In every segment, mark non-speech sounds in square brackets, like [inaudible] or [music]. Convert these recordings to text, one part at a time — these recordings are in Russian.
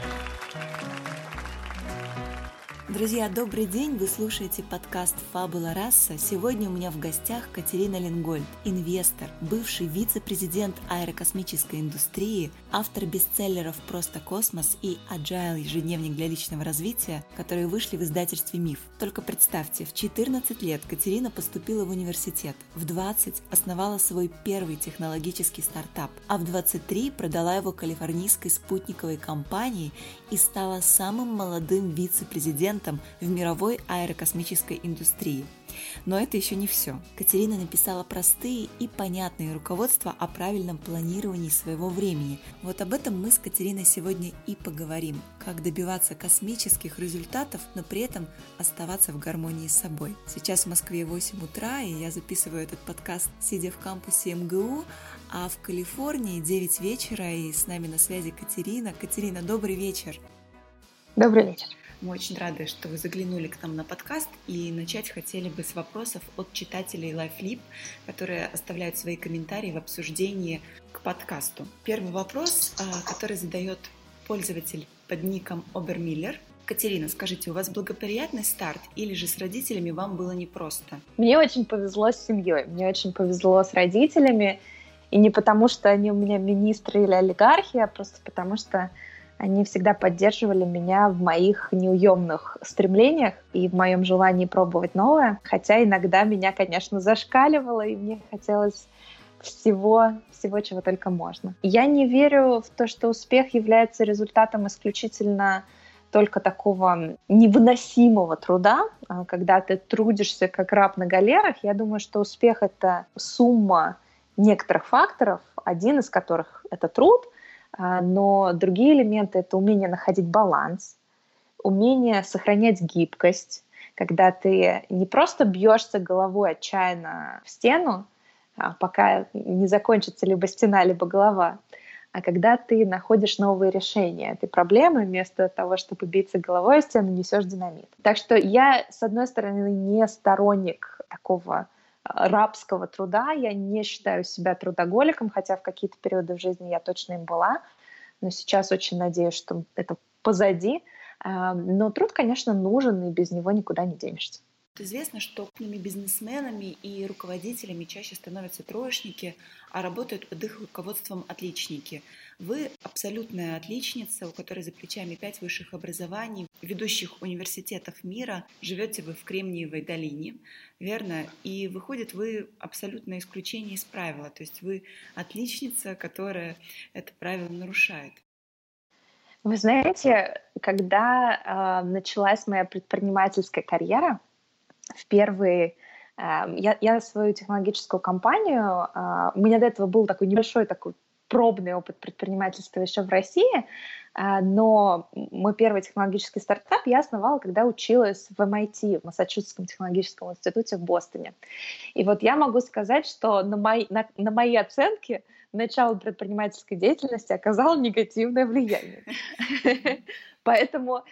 Thank you. Друзья, добрый день! Вы слушаете подкаст «Фабула раса». Сегодня у меня в гостях Катерина Ленгольд, инвестор, бывший вице-президент аэрокосмической индустрии, автор бестселлеров «Просто космос» и «Agile. Ежедневник для личного развития», которые вышли в издательстве «Миф». Только представьте, в 14 лет Катерина поступила в университет, в 20 основала свой первый технологический стартап, а в 23 продала его калифорнийской спутниковой компании и стала самым молодым вице-президентом экспертом в мировой аэрокосмической индустрии. Но это еще не все. Катерина написала простые и понятные руководства о правильном планировании своего времени. Вот об этом мы с Катериной сегодня и поговорим. Как добиваться космических результатов, но при этом оставаться в гармонии с собой. Сейчас в Москве 8 утра, и я записываю этот подкаст, сидя в кампусе МГУ, а в Калифорнии 9 вечера, и с нами на связи Катерина. Катерина, добрый вечер. Добрый вечер. Мы очень рады, что вы заглянули к нам на подкаст и начать хотели бы с вопросов от читателей LifeLip, которые оставляют свои комментарии в обсуждении к подкасту. Первый вопрос, а, который задает пользователь под ником Обермиллер. Катерина, скажите, у вас благоприятный старт или же с родителями вам было непросто? Мне очень повезло с семьей, мне очень повезло с родителями, и не потому, что они у меня министры или олигархи, а просто потому, что они всегда поддерживали меня в моих неуемных стремлениях и в моем желании пробовать новое. Хотя иногда меня, конечно, зашкаливало, и мне хотелось всего, всего, чего только можно. Я не верю в то, что успех является результатом исключительно только такого невыносимого труда, а когда ты трудишься как раб на галерах. Я думаю, что успех — это сумма некоторых факторов, один из которых — это труд, но другие элементы — это умение находить баланс, умение сохранять гибкость, когда ты не просто бьешься головой отчаянно в стену, а, пока не закончится либо стена, либо голова, а когда ты находишь новые решения этой проблемы, вместо того, чтобы биться головой о стену, несешь динамит. Так что я, с одной стороны, не сторонник такого рабского труда. Я не считаю себя трудоголиком, хотя в какие-то периоды в жизни я точно им была. Но сейчас очень надеюсь, что это позади. А, но труд, конечно, нужен, и без него никуда не денешься. Известно, что крупными бизнесменами и руководителями чаще становятся троечники, а работают под их руководством отличники. Вы абсолютная отличница, у которой за плечами пять высших образований, ведущих университетов мира. Живете вы в Кремниевой долине, верно? И выходит, вы абсолютное исключение из правила. То есть вы отличница, которая это правило нарушает. Вы знаете, когда э, началась моя предпринимательская карьера, в первые эм, я, я свою технологическую компанию, а, у меня до этого был такой небольшой такой пробный опыт предпринимательства еще в России, но мой первый технологический стартап я основала, когда училась в MIT, в Массачусетском технологическом институте в Бостоне. И вот я могу сказать, что на, мои, на, на мои оценки начало предпринимательской деятельности оказало негативное влияние. [laughs] Поэтому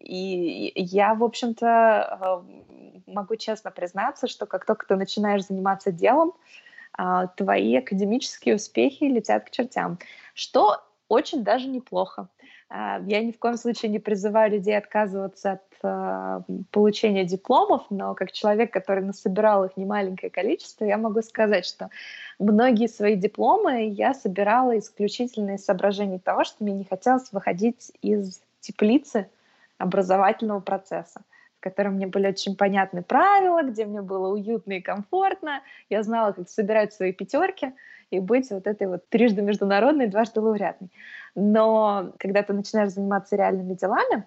и я, в общем-то, могу честно признаться, что как только ты начинаешь заниматься делом, а, твои академические успехи летят к чертям, что очень даже неплохо. А, я ни в коем случае не призываю людей отказываться от а, получения дипломов, но как человек, который насобирал их немаленькое количество, я могу сказать, что многие свои дипломы я собирала исключительно из соображений того, что мне не хотелось выходить из теплицы образовательного процесса в котором мне были очень понятны правила, где мне было уютно и комфортно. Я знала, как собирать свои пятерки и быть вот этой вот трижды международной, дважды лауреатной. Но когда ты начинаешь заниматься реальными делами,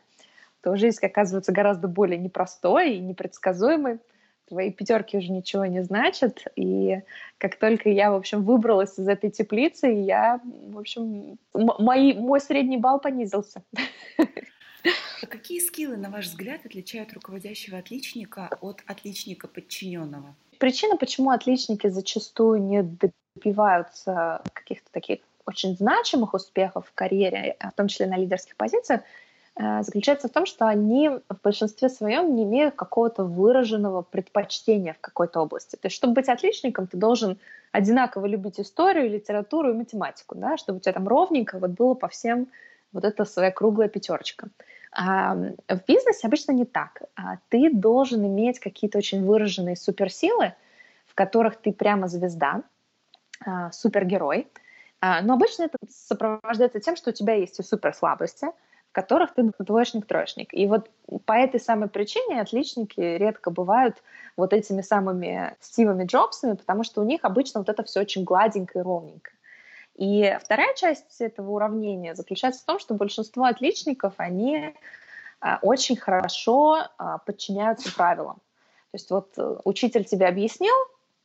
то жизнь оказывается гораздо более непростой и непредсказуемой, твои пятерки уже ничего не значат. И как только я, в общем, выбралась из этой теплицы, я, в общем, мой, мой средний балл понизился. А какие скиллы, на ваш взгляд, отличают руководящего отличника от отличника подчиненного? Причина, почему отличники зачастую не добиваются каких-то таких очень значимых успехов в карьере, в том числе на лидерских позициях, э, заключается в том, что они в большинстве своем не имеют какого-то выраженного предпочтения в какой-то области. То есть, чтобы быть отличником, ты должен одинаково любить историю, литературу и математику, да, чтобы у тебя там ровненько вот было по всем вот эта своя круглая пятерочка. А в бизнесе обычно не так. А ты должен иметь какие-то очень выраженные суперсилы, в которых ты прямо звезда, а, супергерой. Но обычно это сопровождается тем, что у тебя есть и суперслабости, в которых ты двоечник-троечник. И вот по этой самой причине отличники редко бывают вот этими самыми Стивами Джобсами, потому что у них обычно вот это все очень гладенько и ровненько. И вторая часть этого уравнения заключается в том, что большинство отличников, они а, очень хорошо а, подчиняются правилам. То есть вот э, учитель тебе объяснил,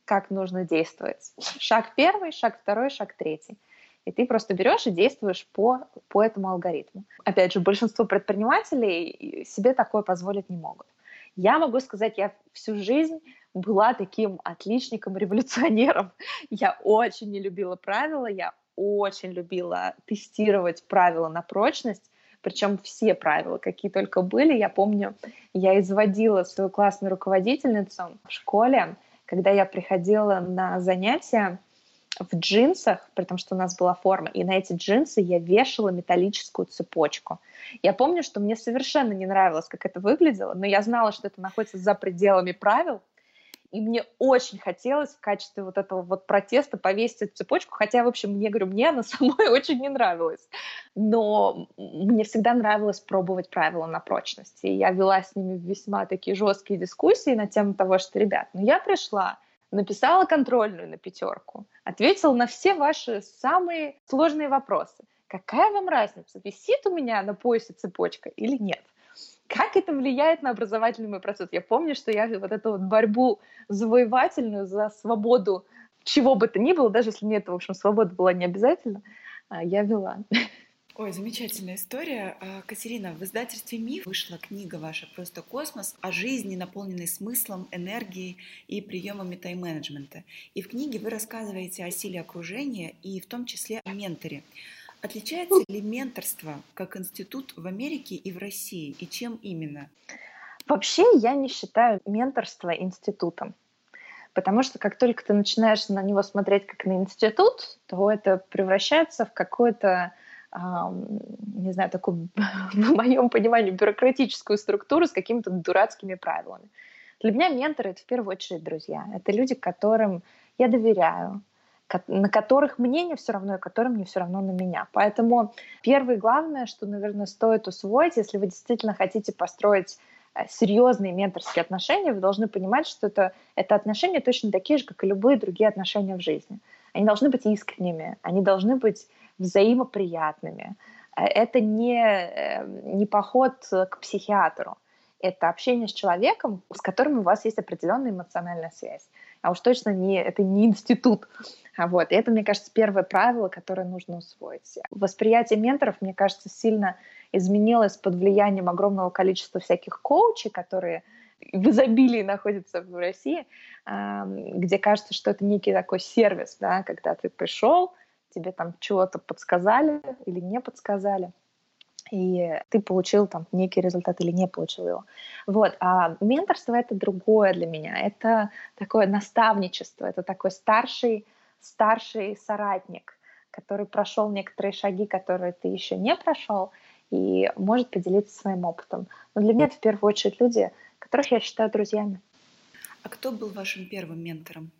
как нужно действовать. [laughs] Шаг первый, шаг второй, шаг третий. И ты просто берешь и действуешь по, по этому алгоритму. Опять же, большинство предпринимателей себе такое позволить не могут. Я могу сказать, я всю жизнь была таким отличником, [laughs] революционером. Я очень не любила правила, я очень любила тестировать правила на прочность, причем все правила, какие только были. Я помню, я изводила свою классную руководительницу в школе, когда я приходила на занятия в джинсах, при том, что у нас была форма, и на эти джинсы я вешала металлическую цепочку. Я помню, что мне совершенно не нравилось, как это выглядело, но я знала, что это находится за пределами правил, и мне очень хотелось в качестве вот этого вот протеста повесить эту цепочку, хотя, в общем, мне, говорю, мне она [laughs] самой очень не нравилась. Но мне всегда нравилось пробовать правила на прочность. И я вела с ними весьма такие жесткие дискуссии на тему того, что, ребят, ну я пришла, написала контрольную на пятерку, ответила на все ваши самые сложные вопросы. Какая вам разница, висит у меня на поясе цепочка или нет? как это влияет на образовательный мой процесс? Я помню, что я вот эту вот борьбу завоевательную за свободу чего бы то ни было, даже если мне это, в общем, свобода была не обязательно, а, я вела. Ой, замечательная история. А, Катерина, в издательстве «Миф» вышла книга ваша «Просто космос» о жизни, наполненной смыслом, энергией и приемами тайм-менеджмента. И в книге вы рассказываете о силе окружения и в том числе о менторе. Отличается ли менторство как институт в Америке и в России, и чем именно? Вообще я не считаю менторство институтом. Потому что как только ты начинаешь на него смотреть как на институт, то это превращается в какое-то, не знаю, такую, [laughs] в моем понимании, бюрократическую структуру с какими-то дурацкими правилами. Для меня менторы — это в первую очередь друзья. Это люди, которым я доверяю, на которых мне не все равно и которым не все равно на меня. Поэтому первое главное, что, наверное, стоит усвоить, если вы действительно хотите построить э, серьезные менторские отношения, вы должны понимать, что это, это отношения точно такие же, как и любые другие отношения в жизни. Они должны быть искренними, они должны быть взаимоприятными. Э, это не, э, не поход к психиатру. Это общение с человеком, с которым у вас есть определенная эмоциональная связь а уж точно не, это не институт. А вот. И это, мне кажется, первое правило, которое нужно усвоить. Восприятие менторов, мне кажется, сильно изменилось под влиянием огромного количества всяких коучей, которые в изобилии находятся в России, где кажется, что это некий такой сервис, да, когда ты пришел, тебе там чего-то подсказали или не подсказали и ты получил там некий результат или не получил его. Вот. А менторство — это другое для меня. Это такое наставничество, это такой старший, старший соратник, который прошел некоторые шаги, которые ты еще не прошел, и может поделиться своим опытом. Но для меня это в первую очередь люди, которых я считаю друзьями. А кто был вашим первым ментором?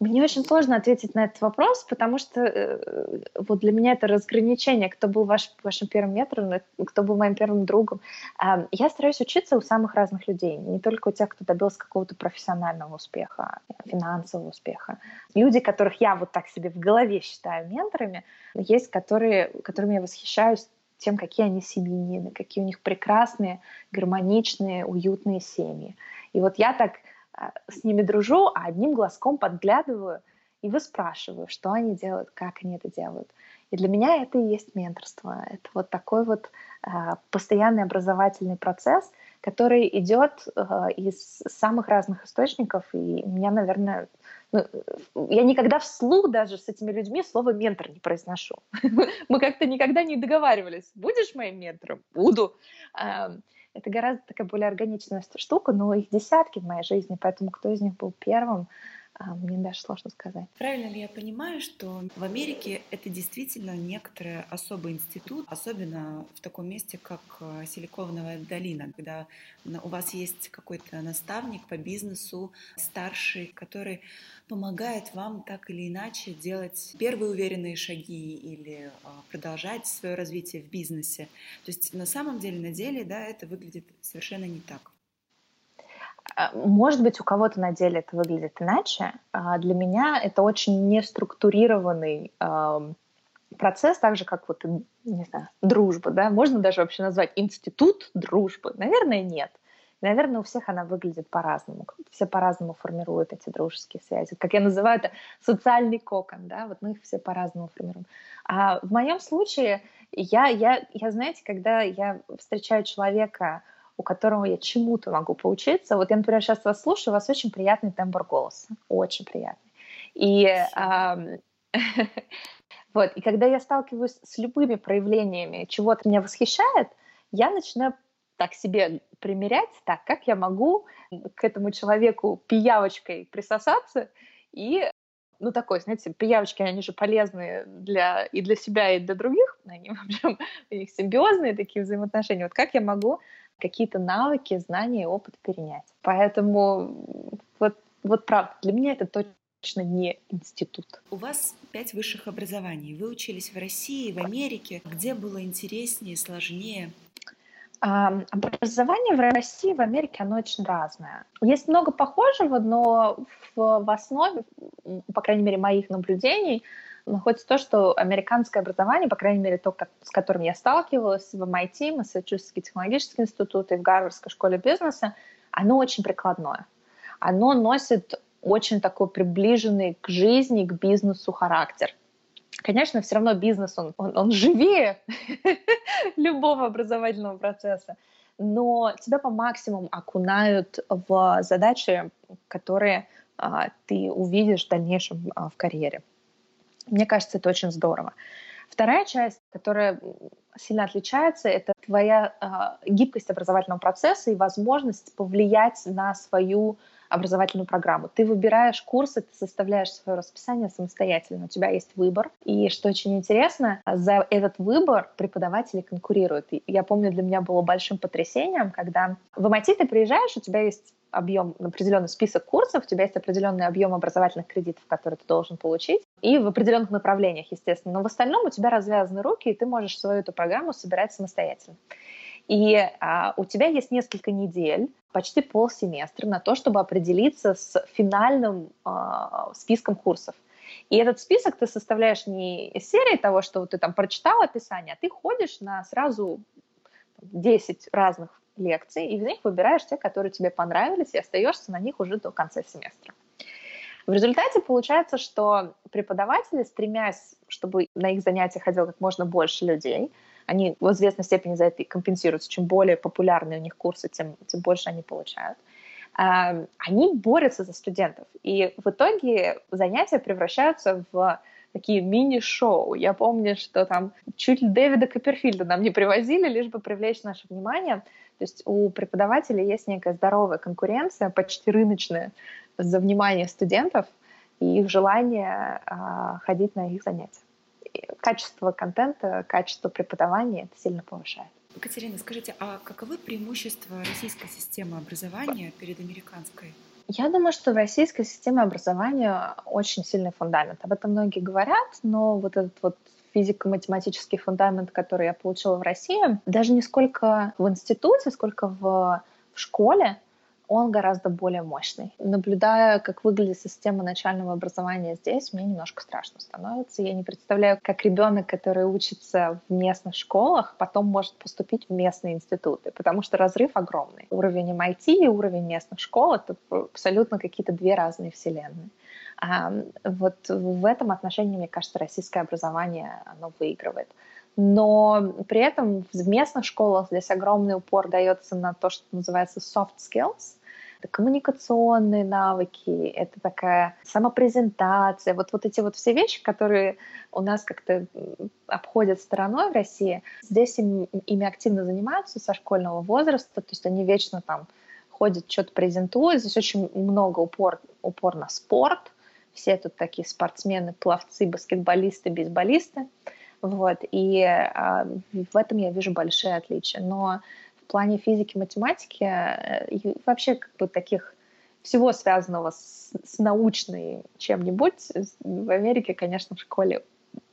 Мне очень сложно ответить на этот вопрос, потому что э, вот для меня это разграничение, кто был ваш, вашим первым метром, кто был моим первым другом. Э, я стараюсь учиться у самых разных людей, не только у тех, кто добился какого-то профессионального успеха, финансового успеха. Люди, которых я вот так себе в голове считаю менторами, есть, которые, которыми я восхищаюсь тем, какие они семьянины, какие у них прекрасные, гармоничные, уютные семьи. И вот я так с ними дружу, а одним глазком подглядываю и выспрашиваю, что они делают, как они это делают. И для меня это и есть менторство. Это вот такой вот э, постоянный образовательный процесс, который идет э, из самых разных источников. И меня, наверное, ну, я никогда вслух даже с этими людьми слово ментор не произношу. [laughs] Мы как-то никогда не договаривались. Будешь моим ментором? Буду. Это гораздо такая более органичная штука, но их десятки в моей жизни, поэтому кто из них был первым, мне даже сложно сказать. Правильно ли я понимаю, что в Америке это действительно некоторый особый институт, особенно в таком месте, как э, Силиконовая долина, когда у вас есть какой-то наставник по бизнесу, старший, который помогает вам так или иначе делать первые уверенные шаги или а, продолжать свое развитие в бизнесе. То есть на самом деле, на деле, да, это выглядит совершенно не так. А, может быть, у кого-то на деле это выглядит иначе. А для меня это очень неструктурированный процесс, так же, как вот, не знаю, дружба, да? Можно даже вообще назвать институт дружбы? Наверное, нет. Наверное, у всех она выглядит по-разному. Все по-разному формируют эти дружеские связи. Как я называю это, социальный кокон, да, вот мы их все по-разному формируем. А в моем случае, я, я, я, знаете, когда я встречаю человека, у которого я чему-то могу поучиться. Вот я, например, сейчас вас слушаю, у вас очень приятный тембр голоса, очень приятный. И [laughs] вот, и когда я сталкиваюсь с любыми проявлениями чего-то меня восхищает, я начинаю так себе примерять, так, как я могу к этому человеку пиявочкой присосаться и ну, такой, знаете, пиявочки, они же полезны для, и для себя, и для других, они, [laughs] в общем, у них симбиозные такие взаимоотношения. Вот как я могу какие-то навыки, знания и опыт перенять. Поэтому вот, вот правда, для меня это точно не институт. У вас пять высших образований. Вы учились в России, в Америке. Где было интереснее, сложнее? Образование в России, в Америке, оно очень разное. Есть много похожего, но в, в основе, по крайней мере, моих наблюдений, находится то, что американское образование, по крайней мере, то, с которым я сталкивалась в MIT, Массачусетский технологический институт и в Гарвардской школе бизнеса, оно очень прикладное. Оно носит очень такой приближенный к жизни, к бизнесу характер. Конечно, все равно бизнес, он, он, он живее [laughs] любого образовательного процесса, но тебя по максимуму окунают в задачи, которые а, ты увидишь в дальнейшем а, в карьере. Мне кажется, это очень здорово. Вторая часть, которая сильно отличается, это твоя э, гибкость образовательного процесса и возможность повлиять на свою образовательную программу. Ты выбираешь курсы, ты составляешь свое расписание самостоятельно, у тебя есть выбор. И что очень интересно, за этот выбор преподаватели конкурируют. И я помню, для меня было большим потрясением, когда в MIT ты приезжаешь, у тебя есть объем, определенный список курсов, у тебя есть определенный объем образовательных кредитов, которые ты должен получить, и в определенных направлениях, естественно. Но в остальном у тебя развязаны руки, и ты можешь свою эту программу собирать самостоятельно. И а, у тебя есть несколько недель, почти полсеместра на то, чтобы определиться с финальным а, списком курсов. И этот список ты составляешь не из серии того, что ты там прочитал описание, а ты ходишь на сразу 10 разных лекций, и из них выбираешь те, которые тебе понравились, и остаешься на них уже до конца семестра. В результате получается, что преподаватели, стремясь, чтобы на их занятия ходило как можно больше людей, они в известной степени за это компенсируются. Чем более популярные у них курсы, тем, тем больше они получают. Эм, они борются за студентов. И в итоге занятия превращаются в такие мини-шоу. Я помню, что там чуть ли Дэвида Копперфильда нам не привозили, лишь бы привлечь наше внимание. То есть у преподавателей есть некая здоровая конкуренция, почти рыночная, за внимание студентов и их желание а, ходить на их занятия качество контента, качество преподавания это сильно повышает. Катерина, скажите, а каковы преимущества российской системы образования перед американской? Я думаю, что в российской системе образования очень сильный фундамент. Об этом многие говорят, но вот этот вот физико-математический фундамент, который я получила в России, даже не сколько в институте, сколько в, в школе, он гораздо более мощный. Наблюдая, как выглядит система начального образования здесь, мне немножко страшно становится. Я не представляю, как ребенок, который учится в местных школах, потом может поступить в местные институты, потому что разрыв огромный. Уровень MIT и уровень местных школ — это абсолютно какие-то две разные вселенные. А вот в этом отношении, мне кажется, российское образование, оно выигрывает но при этом в местных школах здесь огромный упор дается на то, что называется soft skills, это коммуникационные навыки, это такая самопрезентация, вот, вот эти вот все вещи, которые у нас как-то обходят стороной в России, здесь им, ими активно занимаются со школьного возраста, то есть они вечно там ходят, что-то презентуют, здесь очень много упор, упор на спорт, все тут такие спортсмены, пловцы, баскетболисты, бейсболисты. Вот, и а, в этом я вижу большие отличия. Но в плане физики, математики э, и вообще как бы таких всего связанного с, с научной чем-нибудь в Америке, конечно, в школе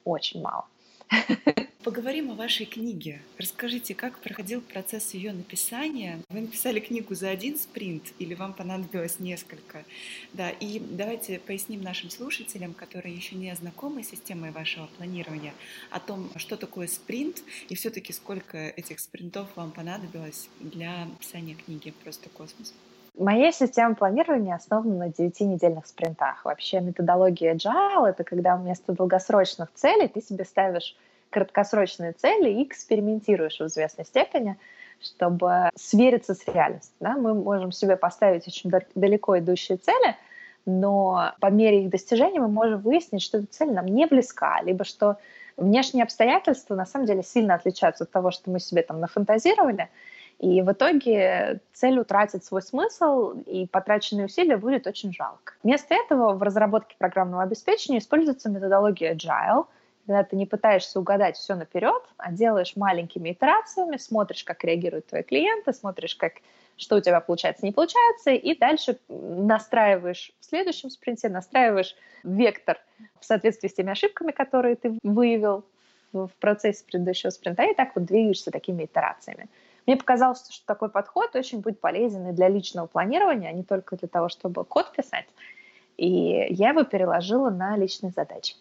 очень мало. [laughs] Поговорим о вашей книге. Расскажите, как проходил процесс ее написания? Вы написали книгу за один спринт или вам понадобилось несколько? Да, и давайте поясним нашим слушателям, которые еще не знакомы с системой вашего планирования, о том, что такое спринт и все-таки сколько этих спринтов вам понадобилось для написания книги «Просто космос». Моя система планирования основана на 9-недельных спринтах. Вообще методология Agile — это когда вместо долгосрочных целей ты себе ставишь краткосрочные цели и экспериментируешь в известной степени, чтобы свериться с реальностью. Да? Мы можем себе поставить очень далеко идущие цели, но по мере их достижения мы можем выяснить, что эта цель нам не близка, либо что внешние обстоятельства на самом деле сильно отличаются от того, что мы себе там нафантазировали, и в итоге цель утратит свой смысл, и потраченные усилия будет очень жалко. Вместо этого в разработке программного обеспечения используется методология Agile — когда ты не пытаешься угадать все наперед, а делаешь маленькими итерациями, смотришь, как реагируют твои клиенты, смотришь, как, что у тебя получается, не получается, и дальше настраиваешь в следующем спринте, настраиваешь вектор в соответствии с теми ошибками, которые ты выявил в процессе предыдущего спринта, и так вот двигаешься такими итерациями. Мне показалось, что такой подход очень будет полезен и для личного планирования, а не только для того, чтобы код писать. И я его переложила на личные задачи.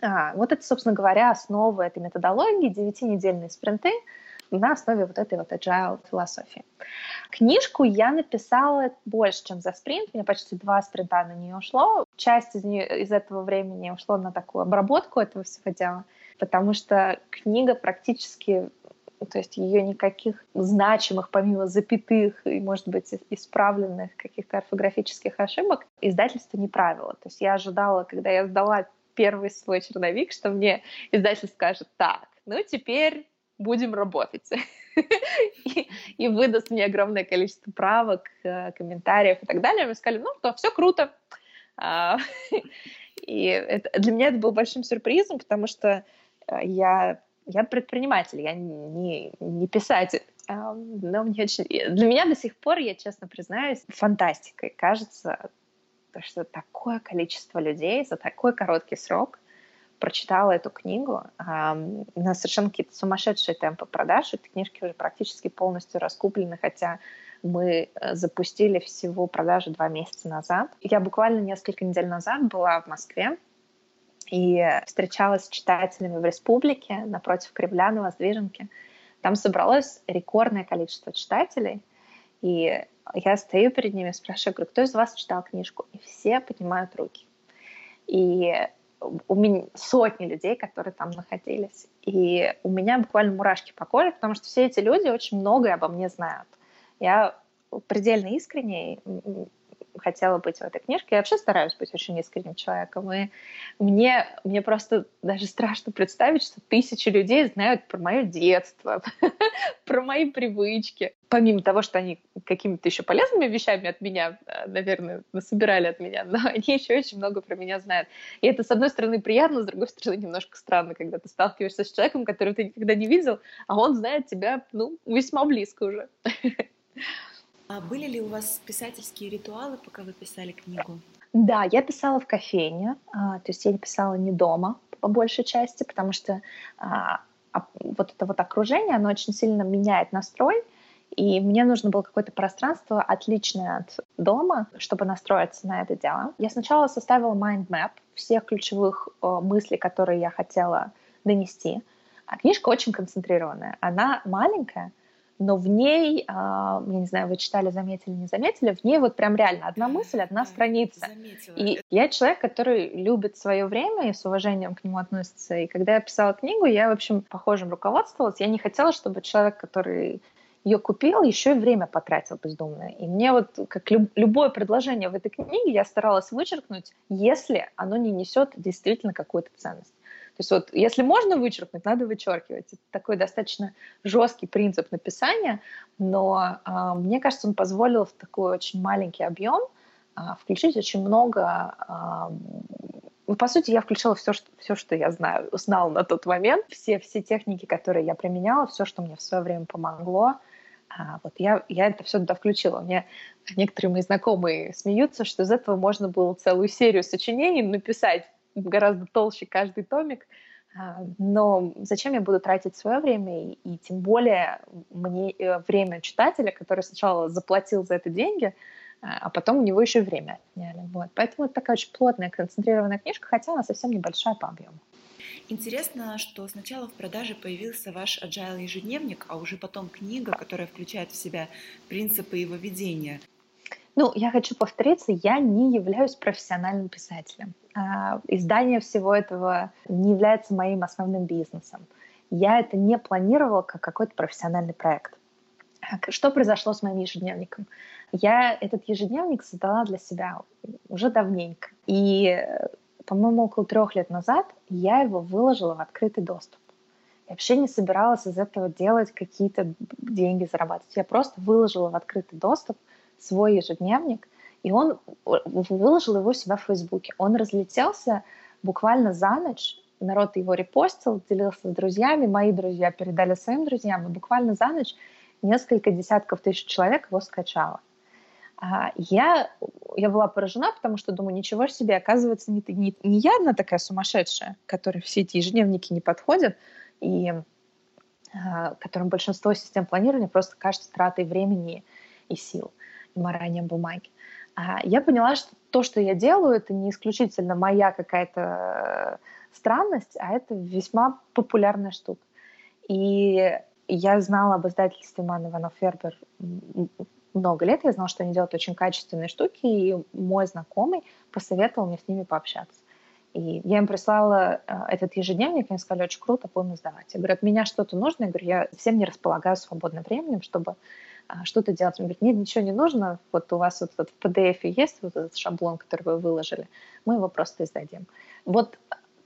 А, вот это, собственно говоря, основа этой методологии, девятинедельные спринты на основе вот этой вот agile философии. Книжку я написала больше, чем за спринт. У меня почти два спринта на нее ушло. Часть из, нее, из этого времени ушло на такую обработку этого всего дела, потому что книга практически то есть ее никаких значимых, помимо запятых и, может быть, исправленных каких-то орфографических ошибок, издательство не правило. То есть я ожидала, когда я сдала первый свой черновик, что мне издатель скажет, так, ну теперь будем работать. [laughs] и, выдаст мне огромное количество правок, э, комментариев и так далее. Мы сказали, ну, то все круто. А, [laughs] и это, для меня это был большим сюрпризом, потому что э, я, я предприниматель, я не, не писатель. Но мне очень... Для меня до сих пор, я честно признаюсь, фантастикой кажется то, что такое количество людей за такой короткий срок прочитала эту книгу. У нас совершенно какие-то сумасшедшие темпы продаж. Эти книжки уже практически полностью раскуплены, хотя мы э, запустили всего продажи два месяца назад. Я буквально несколько недель назад была в Москве и встречалась с читателями в Республике напротив Кремля на Воздвиженке. Там собралось рекордное количество читателей, и я стою перед ними, спрашиваю, говорю, кто из вас читал книжку? И все поднимают руки. И у меня сотни людей, которые там находились. И у меня буквально мурашки по коже, потому что все эти люди очень многое обо мне знают. Я предельно искренне хотела быть в этой книжке. Я вообще стараюсь быть очень искренним человеком. И мне, мне просто даже страшно представить, что тысячи людей знают про мое детство, [laughs] про мои привычки. Помимо того, что они какими-то еще полезными вещами от меня, э, наверное, насобирали от меня, [laughs] но они еще очень много про меня знают. И это, с одной стороны, приятно, с другой стороны, немножко странно, когда ты сталкиваешься с человеком, которого ты никогда не видел, а он знает тебя, ну, весьма близко уже. [laughs] А были ли у вас писательские ритуалы, пока вы писали книгу? Да, я писала в кофейне, а, то есть я писала не дома по большей части, потому что а, вот это вот окружение, оно очень сильно меняет настрой, И мне нужно было какое-то пространство, отличное от дома, чтобы настроиться на это дело. Я сначала составила mind map всех ключевых э, мыслей, которые я хотела донести. А книжка очень концентрированная. Она маленькая, но в ней, а, я не знаю, вы читали, заметили, не заметили, в ней вот прям реально одна мысль, одна страница. Заметила. И я человек, который любит свое время и с уважением к нему относится. И когда я писала книгу, я, в общем, похожим руководствовалась. Я не хотела, чтобы человек, который ее купил, еще и время потратил бездумно. И мне вот, как люб, любое предложение в этой книге, я старалась вычеркнуть, если оно не несет действительно какую-то ценность. То есть вот если можно вычеркнуть, надо вычеркивать. Это такой достаточно жесткий принцип написания, но э, мне кажется, он позволил в такой очень маленький объем э, включить очень много э, по сути, я включила все, что, все, что я знаю, знала на тот момент, все, все техники, которые я применяла, все, что мне в свое время помогло, вот я, я это все туда включила. Мне некоторые мои знакомые смеются, что из этого можно было целую серию сочинений написать гораздо толще каждый томик. А, но зачем я буду тратить свое время, и, и тем более мне э, время читателя, который сначала заплатил за это деньги, а, а потом у него еще время отняли. Вот. Поэтому это такая очень плотная, концентрированная книжка, хотя она совсем небольшая по объему. Интересно, что сначала в продаже появился ваш agile ежедневник, а уже потом книга, которая включает в себя принципы его ведения. Ну, я хочу повториться, я не являюсь профессиональным писателем. А, издание всего этого не является моим основным бизнесом. Я это не планировала как какой-то профессиональный проект. Что произошло с моим ежедневником? Я этот ежедневник создала для себя уже давненько. И, по-моему, около трех лет назад я его выложила в открытый доступ. Я вообще не собиралась из этого делать какие-то деньги зарабатывать. Я просто выложила в открытый доступ – свой ежедневник, и он выложил его себя в Фейсбуке. Он разлетелся буквально за ночь, народ его репостил, делился с друзьями, мои друзья передали своим друзьям, и буквально за ночь несколько десятков тысяч человек его скачало. А, я, я была поражена, потому что думаю, ничего себе, оказывается, не, не, не я одна такая сумасшедшая, которой все эти ежедневники не подходят, и а, которым большинство систем планирования просто кажется тратой времени и сил моранием бумаги. А я поняла, что то, что я делаю, это не исключительно моя какая-то странность, а это весьма популярная штука. И я знала об издательстве Ман Иванов Фербер много лет. Я знала, что они делают очень качественные штуки, и мой знакомый посоветовал мне с ними пообщаться. И я им прислала э, этот ежедневник, они сказали, очень круто, будем издавать. Я говорю, от меня что-то нужно? Я говорю, я всем не располагаю свободным временем, чтобы что-то делать. Он говорит, нет, ничего не нужно, вот у вас вот, вот в PDF есть вот этот шаблон, который вы выложили, мы его просто издадим. Вот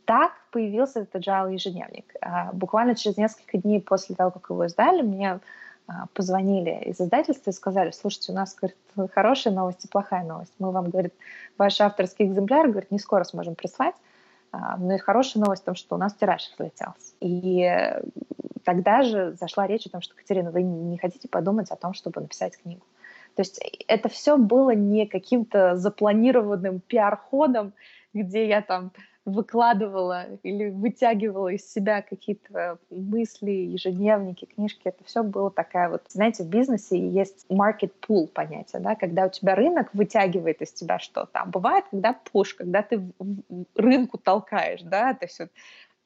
так появился этот agile ежедневник. А, буквально через несколько дней после того, как его издали, мне а, позвонили из издательства и сказали, слушайте, у нас, говорит, хорошая новость и плохая новость. Мы вам, говорит, ваш авторский экземпляр, говорит, не скоро сможем прислать, но и хорошая новость в том, что у нас тираж разлетелся. И тогда же зашла речь о том, что, Катерина, вы не хотите подумать о том, чтобы написать книгу. То есть это все было не каким-то запланированным пиар-ходом, где я там выкладывала или вытягивала из себя какие-то мысли, ежедневники, книжки. Это все было такая вот, знаете, в бизнесе есть market pool понятие, да, когда у тебя рынок вытягивает из тебя что-то. А бывает, когда пуш, когда ты рынку толкаешь, да, то есть вот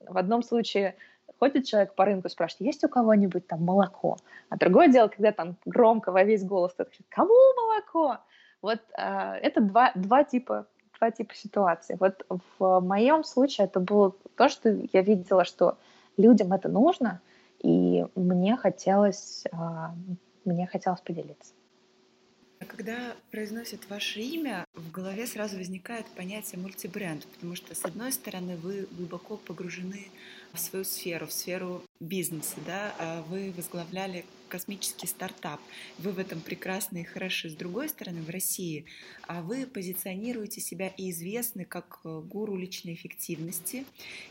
в одном случае ходит человек по рынку спрашивает, есть у кого-нибудь там молоко? А другое дело, когда там громко во весь голос кто кричит, кому молоко? Вот э, это два, два типа два типа ситуаций. Вот в моем случае это было то, что я видела, что людям это нужно, и мне хотелось, э, мне хотелось поделиться. Когда произносят ваше имя, в голове сразу возникает понятие мультибренд, потому что, с одной стороны, вы глубоко погружены в свою сферу, в сферу бизнеса, да, а вы возглавляли космический стартап, вы в этом прекрасны и хороши. С другой стороны, в России а вы позиционируете себя и известны как э, гуру личной эффективности.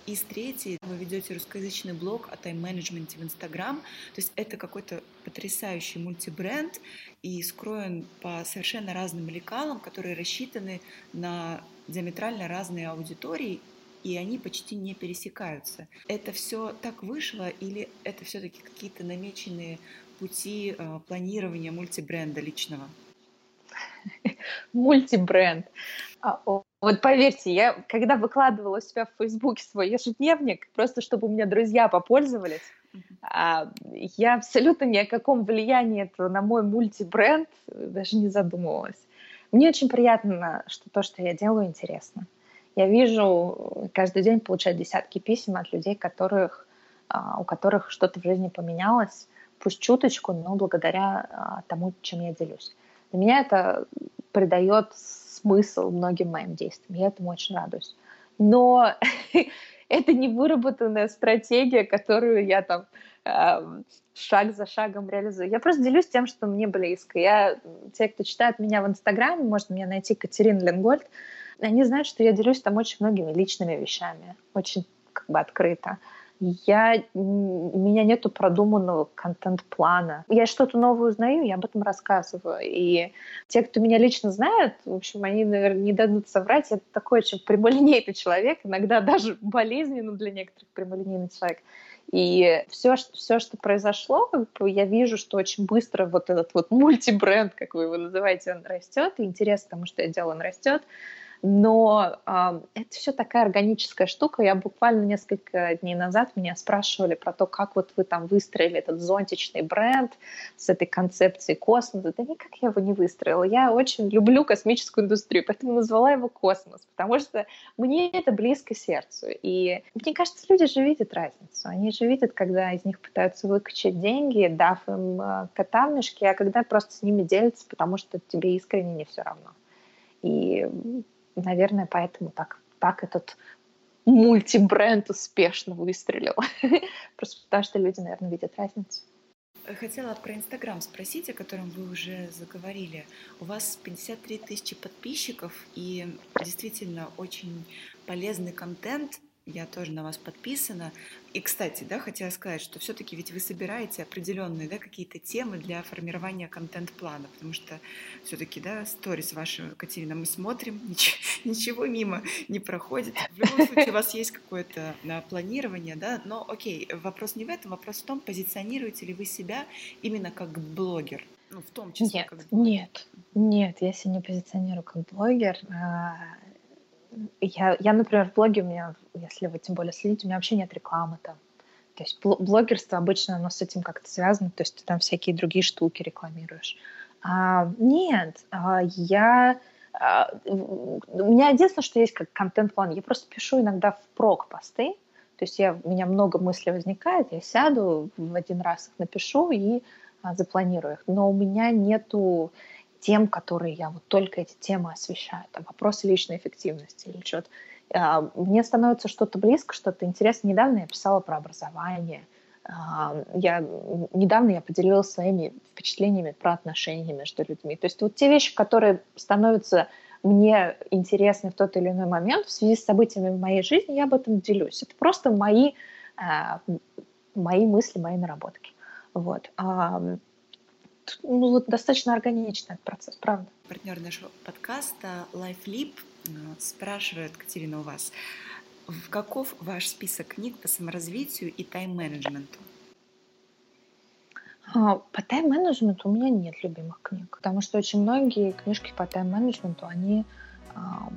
И с третьей, вы ведете русскоязычный блог о тайм-менеджменте в Инстаграм. То есть это какой-то потрясающий мультибренд и скроен по совершенно разным лекалам, которые рассчитаны на диаметрально разные аудитории и они почти не пересекаются. Это все так вышло или это все-таки какие-то намеченные пути э, планирования мультибренда личного? Мультибренд. А, вот поверьте, я когда выкладывала у себя в Фейсбуке свой ежедневник, просто чтобы у меня друзья попользовались, а, я абсолютно ни о каком влиянии этого на мой мультибренд даже не задумывалась. Мне очень приятно, что то, что я делаю, интересно. Я вижу каждый день получать десятки писем от людей, которых, а, у которых что-то в жизни поменялось, пусть чуточку, но благодаря а, тому, чем я делюсь. Для меня это придает смысл многим моим действиям. Я этому очень радуюсь. Но [laughs] это не выработанная стратегия, которую я там э, шаг за шагом реализую. Я просто делюсь тем, что мне близко. Я, те, кто читает меня в Инстаграме, может меня найти Катерина Ленгольд, они знают, что я делюсь там очень многими личными вещами, очень как бы открыто я, у меня нету продуманного контент-плана. Я что-то новое узнаю, я об этом рассказываю. И те, кто меня лично знают, в общем, они, наверное, не дадут соврать. Я такой очень прямолинейный человек, иногда даже болезненно для некоторых прямолинейный человек. И все, что, все, что произошло, как бы я вижу, что очень быстро вот этот вот мультибренд, как вы его называете, он растет, и интерес к тому, что я делаю, он растет но э, это все такая органическая штука. Я буквально несколько дней назад меня спрашивали про то, как вот вы там выстроили этот зонтичный бренд с этой концепцией космоса. Да никак я его не выстроила. Я очень люблю космическую индустрию, поэтому назвала его космос, потому что мне это близко сердцу. И мне кажется, люди же видят разницу. Они же видят, когда из них пытаются выкачать деньги, дав им э, кота а когда просто с ними делятся, потому что тебе искренне не все равно. И наверное, поэтому так, так этот мультибренд успешно выстрелил. [laughs] Просто потому что люди, наверное, видят разницу. Хотела про Инстаграм спросить, о котором вы уже заговорили. У вас 53 тысячи подписчиков и действительно очень полезный контент я тоже на вас подписана. И, кстати, да, хотела сказать, что все-таки ведь вы собираете определенные, да, какие-то темы для формирования контент-плана, потому что все-таки, да, сторис ваши, Катерина, мы смотрим, [laughs] ничего, ничего мимо не проходит. В любом случае у вас есть какое-то планирование, да, но окей, вопрос не в этом, вопрос в том, позиционируете ли вы себя именно как блогер, ну, в том числе. Нет, как блогер. нет, нет, я себя не позиционирую как блогер. Я, я, например, в блоге у меня, если вы тем более следите, у меня вообще нет рекламы там. То есть блогерство обычно оно с этим как-то связано, то есть ты там всякие другие штуки рекламируешь. А, нет, а, я... А, у меня единственное, что есть как контент-план, я просто пишу иногда в прок посты, то есть я, у меня много мыслей возникает, я сяду, в один раз их напишу и а, запланирую их. Но у меня нету тем, которые я вот только эти темы освещаю, там вопросы личной эффективности или что-то. А, мне становится что-то близко, что-то интересно. Недавно я писала про образование. А, я, недавно я поделилась своими впечатлениями про отношения между людьми. То есть вот те вещи, которые становятся мне интересны в тот или иной момент в связи с событиями в моей жизни, я об этом делюсь. Это просто мои, а, мои мысли, мои наработки. Вот ну, вот достаточно органичный этот процесс, правда. Партнер нашего подкаста LifeLip э, спрашивает, Катерина, у вас, в каков ваш список книг по саморазвитию и тайм-менеджменту? А, по тайм-менеджменту у меня нет любимых книг, потому что очень многие книжки по тайм-менеджменту, они а,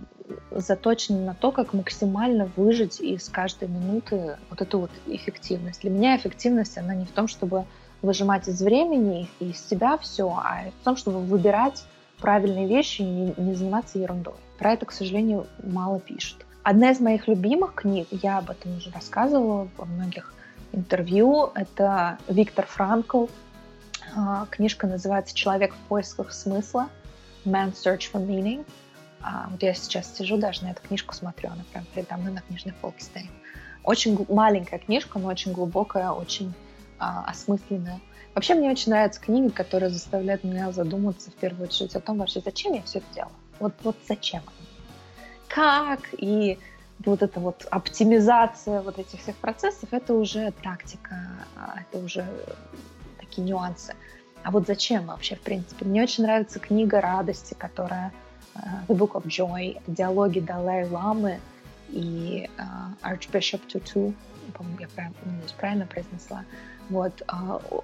заточены на то, как максимально выжить из каждой минуты вот эту вот эффективность. Для меня эффективность, она не в том, чтобы выжимать из времени и из себя все, а в том, чтобы выбирать правильные вещи и не, не заниматься ерундой. Про это, к сожалению, мало пишут. Одна из моих любимых книг, я об этом уже рассказывала во многих интервью, это Виктор Франкл. А, книжка называется «Человек в поисках смысла» «Man Search for Meaning». А, вот я сейчас сижу, даже на эту книжку смотрю, она прям передо мной на книжной полке стоит. Очень маленькая книжка, но очень глубокая, очень а, осмысленная. Вообще мне очень нравятся книги, которые заставляют меня задуматься в первую очередь о том вообще, зачем я все это делаю. Вот, вот зачем? Как? И вот эта вот оптимизация вот этих всех процессов, это уже тактика, а, это уже такие нюансы. А вот зачем вообще, в принципе? Мне очень нравится книга радости, которая uh, The Book of Joy, диалоги Далай Ламы и uh, Archbishop Tutu, по-моему, я правильно, произнесла. Вот,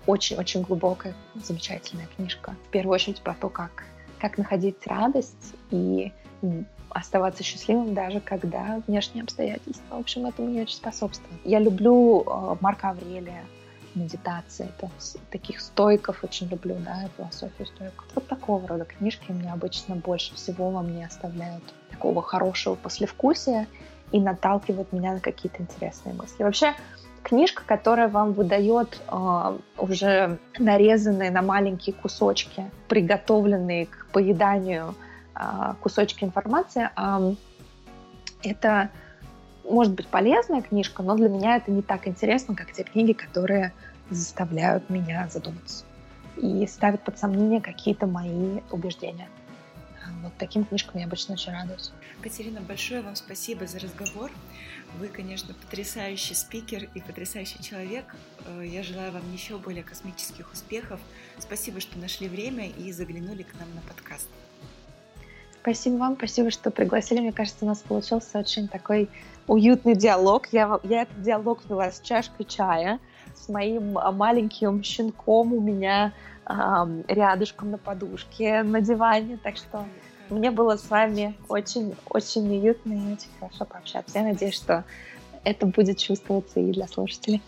очень-очень uh, глубокая, замечательная книжка. В первую очередь про то, как, как находить радость и оставаться счастливым, даже когда внешние обстоятельства, в общем, этому не очень способствуют. Я люблю uh, Марка Аврелия, медитации, это, таких стойков очень люблю, да, философию стойков. Вот такого рода книжки мне обычно больше всего во мне оставляют такого хорошего послевкусия и наталкивают меня на какие-то интересные мысли. Вообще, книжка, которая вам выдает э, уже нарезанные на маленькие кусочки, приготовленные к поеданию э, кусочки информации, э, это может быть полезная книжка, но для меня это не так интересно, как те книги, которые заставляют меня задуматься и ставят под сомнение какие-то мои убеждения. Вот таким книжкам я обычно очень радуюсь. Катерина, большое вам спасибо за разговор. Вы, конечно, потрясающий спикер и потрясающий человек. Э, я желаю вам еще более космических успехов. Спасибо, что нашли время и заглянули к нам на подкаст. Спасибо вам, спасибо, что пригласили. Мне кажется, у нас получился очень такой уютный диалог. Я, я этот диалог вела с чашкой чая, с моим а, маленьким щенком у меня э, рядышком на подушке на диване. Так что мне было с вами очень-очень уютно и очень хорошо пообщаться. Я надеюсь, что это будет чувствоваться и для слушателей.